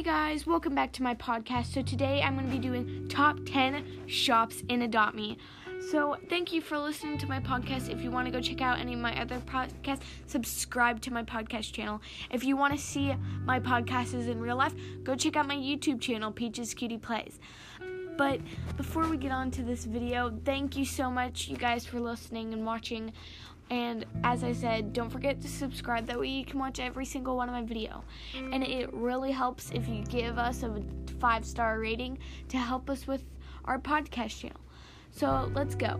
Hey guys, welcome back to my podcast. So today I'm going to be doing top 10 shops in Adopt Me. So thank you for listening to my podcast. If you want to go check out any of my other podcasts, subscribe to my podcast channel. If you want to see my podcasts in real life, go check out my YouTube channel, Peaches Cutie Plays. But before we get on to this video, thank you so much, you guys, for listening and watching. And as I said, don't forget to subscribe. That way you can watch every single one of my video. And it really helps if you give us a five star rating to help us with our podcast channel. So let's go.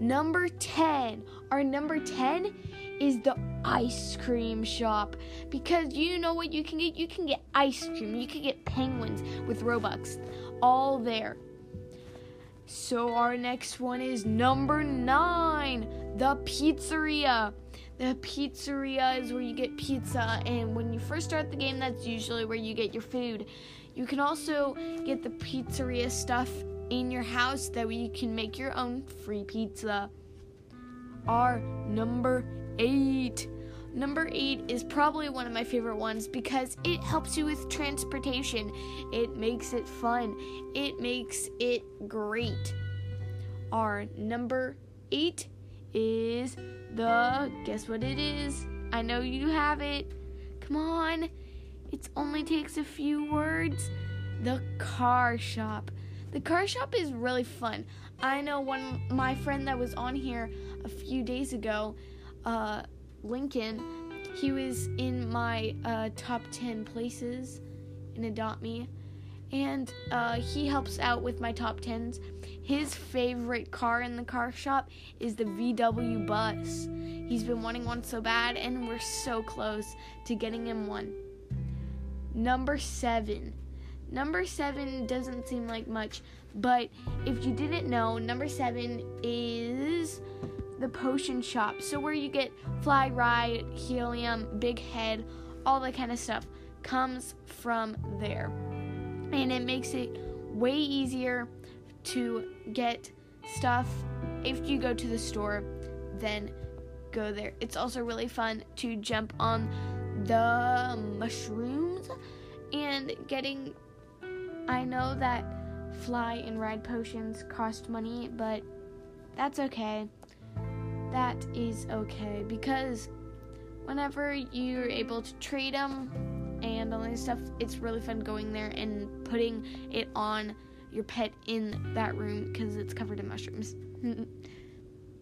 Number 10. Our number 10 is the ice cream shop. Because you know what you can get? You can get ice cream. You can get penguins with Robux. All there. So our next one is number 9 the pizzeria. The pizzeria is where you get pizza, and when you first start the game, that's usually where you get your food. You can also get the pizzeria stuff in your house that way you can make your own free pizza. Our number eight. Number eight is probably one of my favorite ones because it helps you with transportation. It makes it fun. It makes it great. Our number eight is the guess what it is? I know you have it. Come on. It only takes a few words. The car shop. The car shop is really fun. I know one my friend that was on here a few days ago, uh, Lincoln, he was in my uh, top 10 places in Adopt Me, and uh, he helps out with my top 10s. His favorite car in the car shop is the VW bus. He's been wanting one so bad, and we're so close to getting him one. Number seven. Number seven doesn't seem like much, but if you didn't know, number seven is the potion shop. So, where you get fly ride, helium, big head, all that kind of stuff comes from there. And it makes it way easier to get stuff if you go to the store, then go there. It's also really fun to jump on the mushrooms and getting. I know that fly and ride potions cost money, but that's okay. That is okay because whenever you're able to trade them and all this stuff, it's really fun going there and putting it on your pet in that room because it's covered in mushrooms.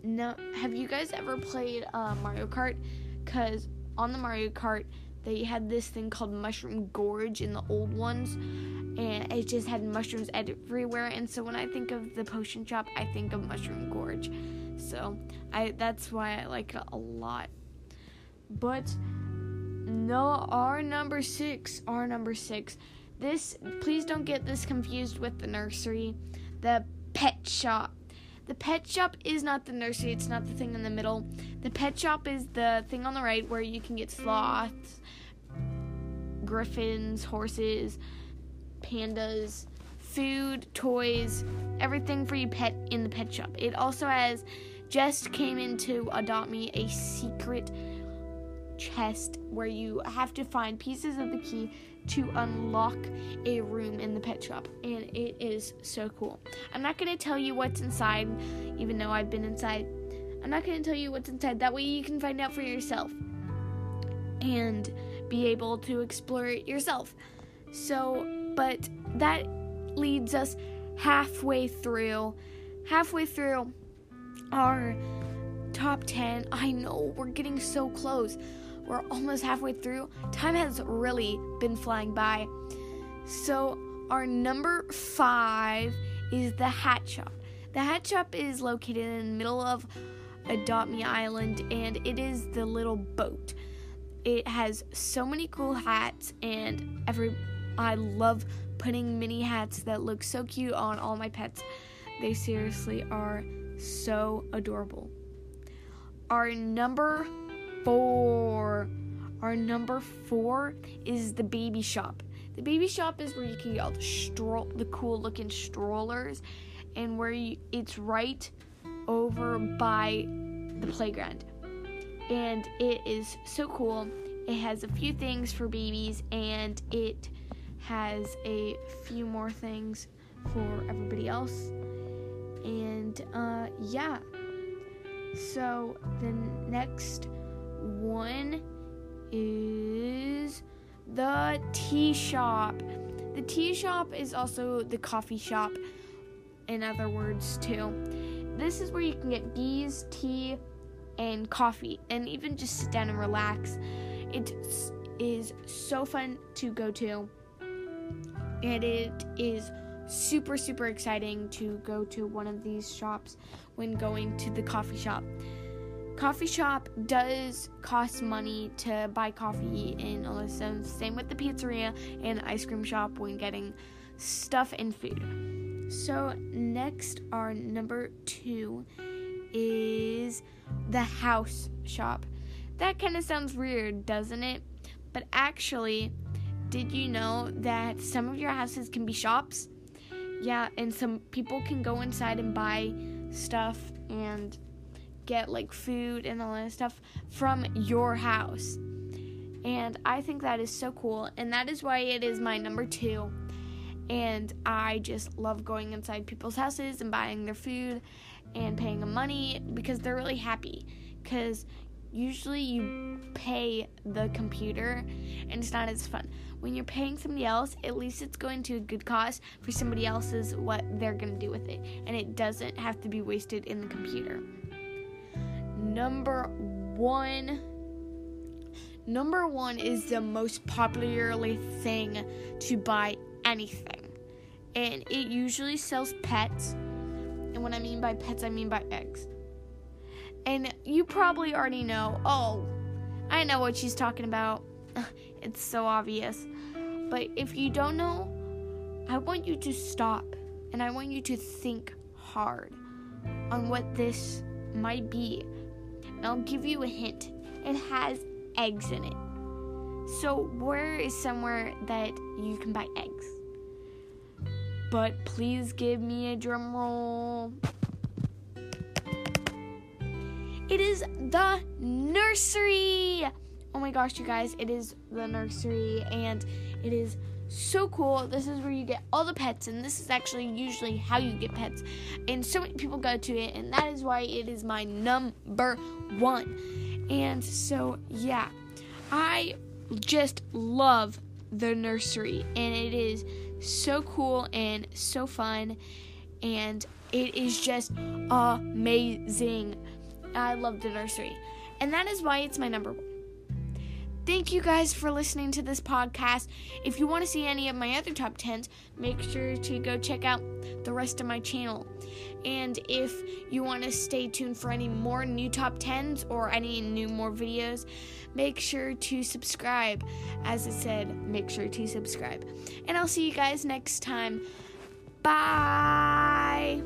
no, have you guys ever played uh, Mario Kart? Because on the Mario Kart, they had this thing called Mushroom Gorge in the old ones, and it just had mushrooms everywhere. And so when I think of the potion shop, I think of Mushroom Gorge. So I that's why I like it a lot. But no, our number six, our number six this, please don't get this confused with the nursery. The pet shop. The pet shop is not the nursery, it's not the thing in the middle. The pet shop is the thing on the right where you can get sloths, griffins, horses, pandas, food, toys, everything for your pet in the pet shop. It also has just came into Adopt Me a secret chest where you have to find pieces of the key to unlock a room in the pet shop, and it is so cool. I'm not going to tell you what's inside, even though I've been inside. I'm not going to tell you what's inside. That way you can find out for yourself and be able to explore it yourself. So, but that leads us halfway through. Halfway through our top 10. I know we're getting so close. We're almost halfway through. Time has really been flying by. So, our number five is the Hat Shop. The Hat Shop is located in the middle of Adopt Me Island and it is the little boat. It has so many cool hats and every I love putting mini hats that look so cute on all my pets. They seriously are so adorable. Our number four. Our number four is the baby shop. The baby shop is where you can get all the stroll, the cool looking strollers, and where you, it's right over by the playground. And it is so cool. It has a few things for babies and it has a few more things for everybody else. And uh, yeah. So the next one is the tea shop. The tea shop is also the coffee shop, in other words, too. This is where you can get bees, tea, and coffee, and even just sit down and relax. It is so fun to go to, and it is super, super exciting to go to one of these shops when going to the coffee shop. Coffee shop does cost money to buy coffee in Alyssa. Same with the pizzeria and ice cream shop when getting stuff and food. So, next, our number two is the house shop. That kind of sounds weird, doesn't it? But actually, did you know that some of your houses can be shops? Yeah, and some people can go inside and buy stuff and get like food and all that stuff from your house. And I think that is so cool, and that is why it is my number two. And I just love going inside people's houses and buying their food and paying them money because they're really happy. Because usually you pay the computer and it's not as fun. When you're paying somebody else, at least it's going to a good cause for somebody else's what they're going to do with it. And it doesn't have to be wasted in the computer. Number one. Number one is the most popularly thing to buy anything. And it usually sells pets. And what I mean by pets, I mean by eggs. And you probably already know, oh, I know what she's talking about. it's so obvious. But if you don't know, I want you to stop and I want you to think hard on what this might be. And I'll give you a hint it has eggs in it. So, where is somewhere that you can buy eggs? But please give me a drum roll. It is the nursery. Oh my gosh, you guys, it is the nursery and it is so cool. This is where you get all the pets, and this is actually usually how you get pets. And so many people go to it, and that is why it is my number one. And so, yeah, I just love the nursery, and it is so cool and so fun, and it is just amazing. I love the nursery, and that is why it's my number one. Thank you guys for listening to this podcast. If you want to see any of my other top 10s, make sure to go check out the rest of my channel. And if you want to stay tuned for any more new top 10s or any new more videos, make sure to subscribe. As I said, make sure to subscribe. And I'll see you guys next time. Bye.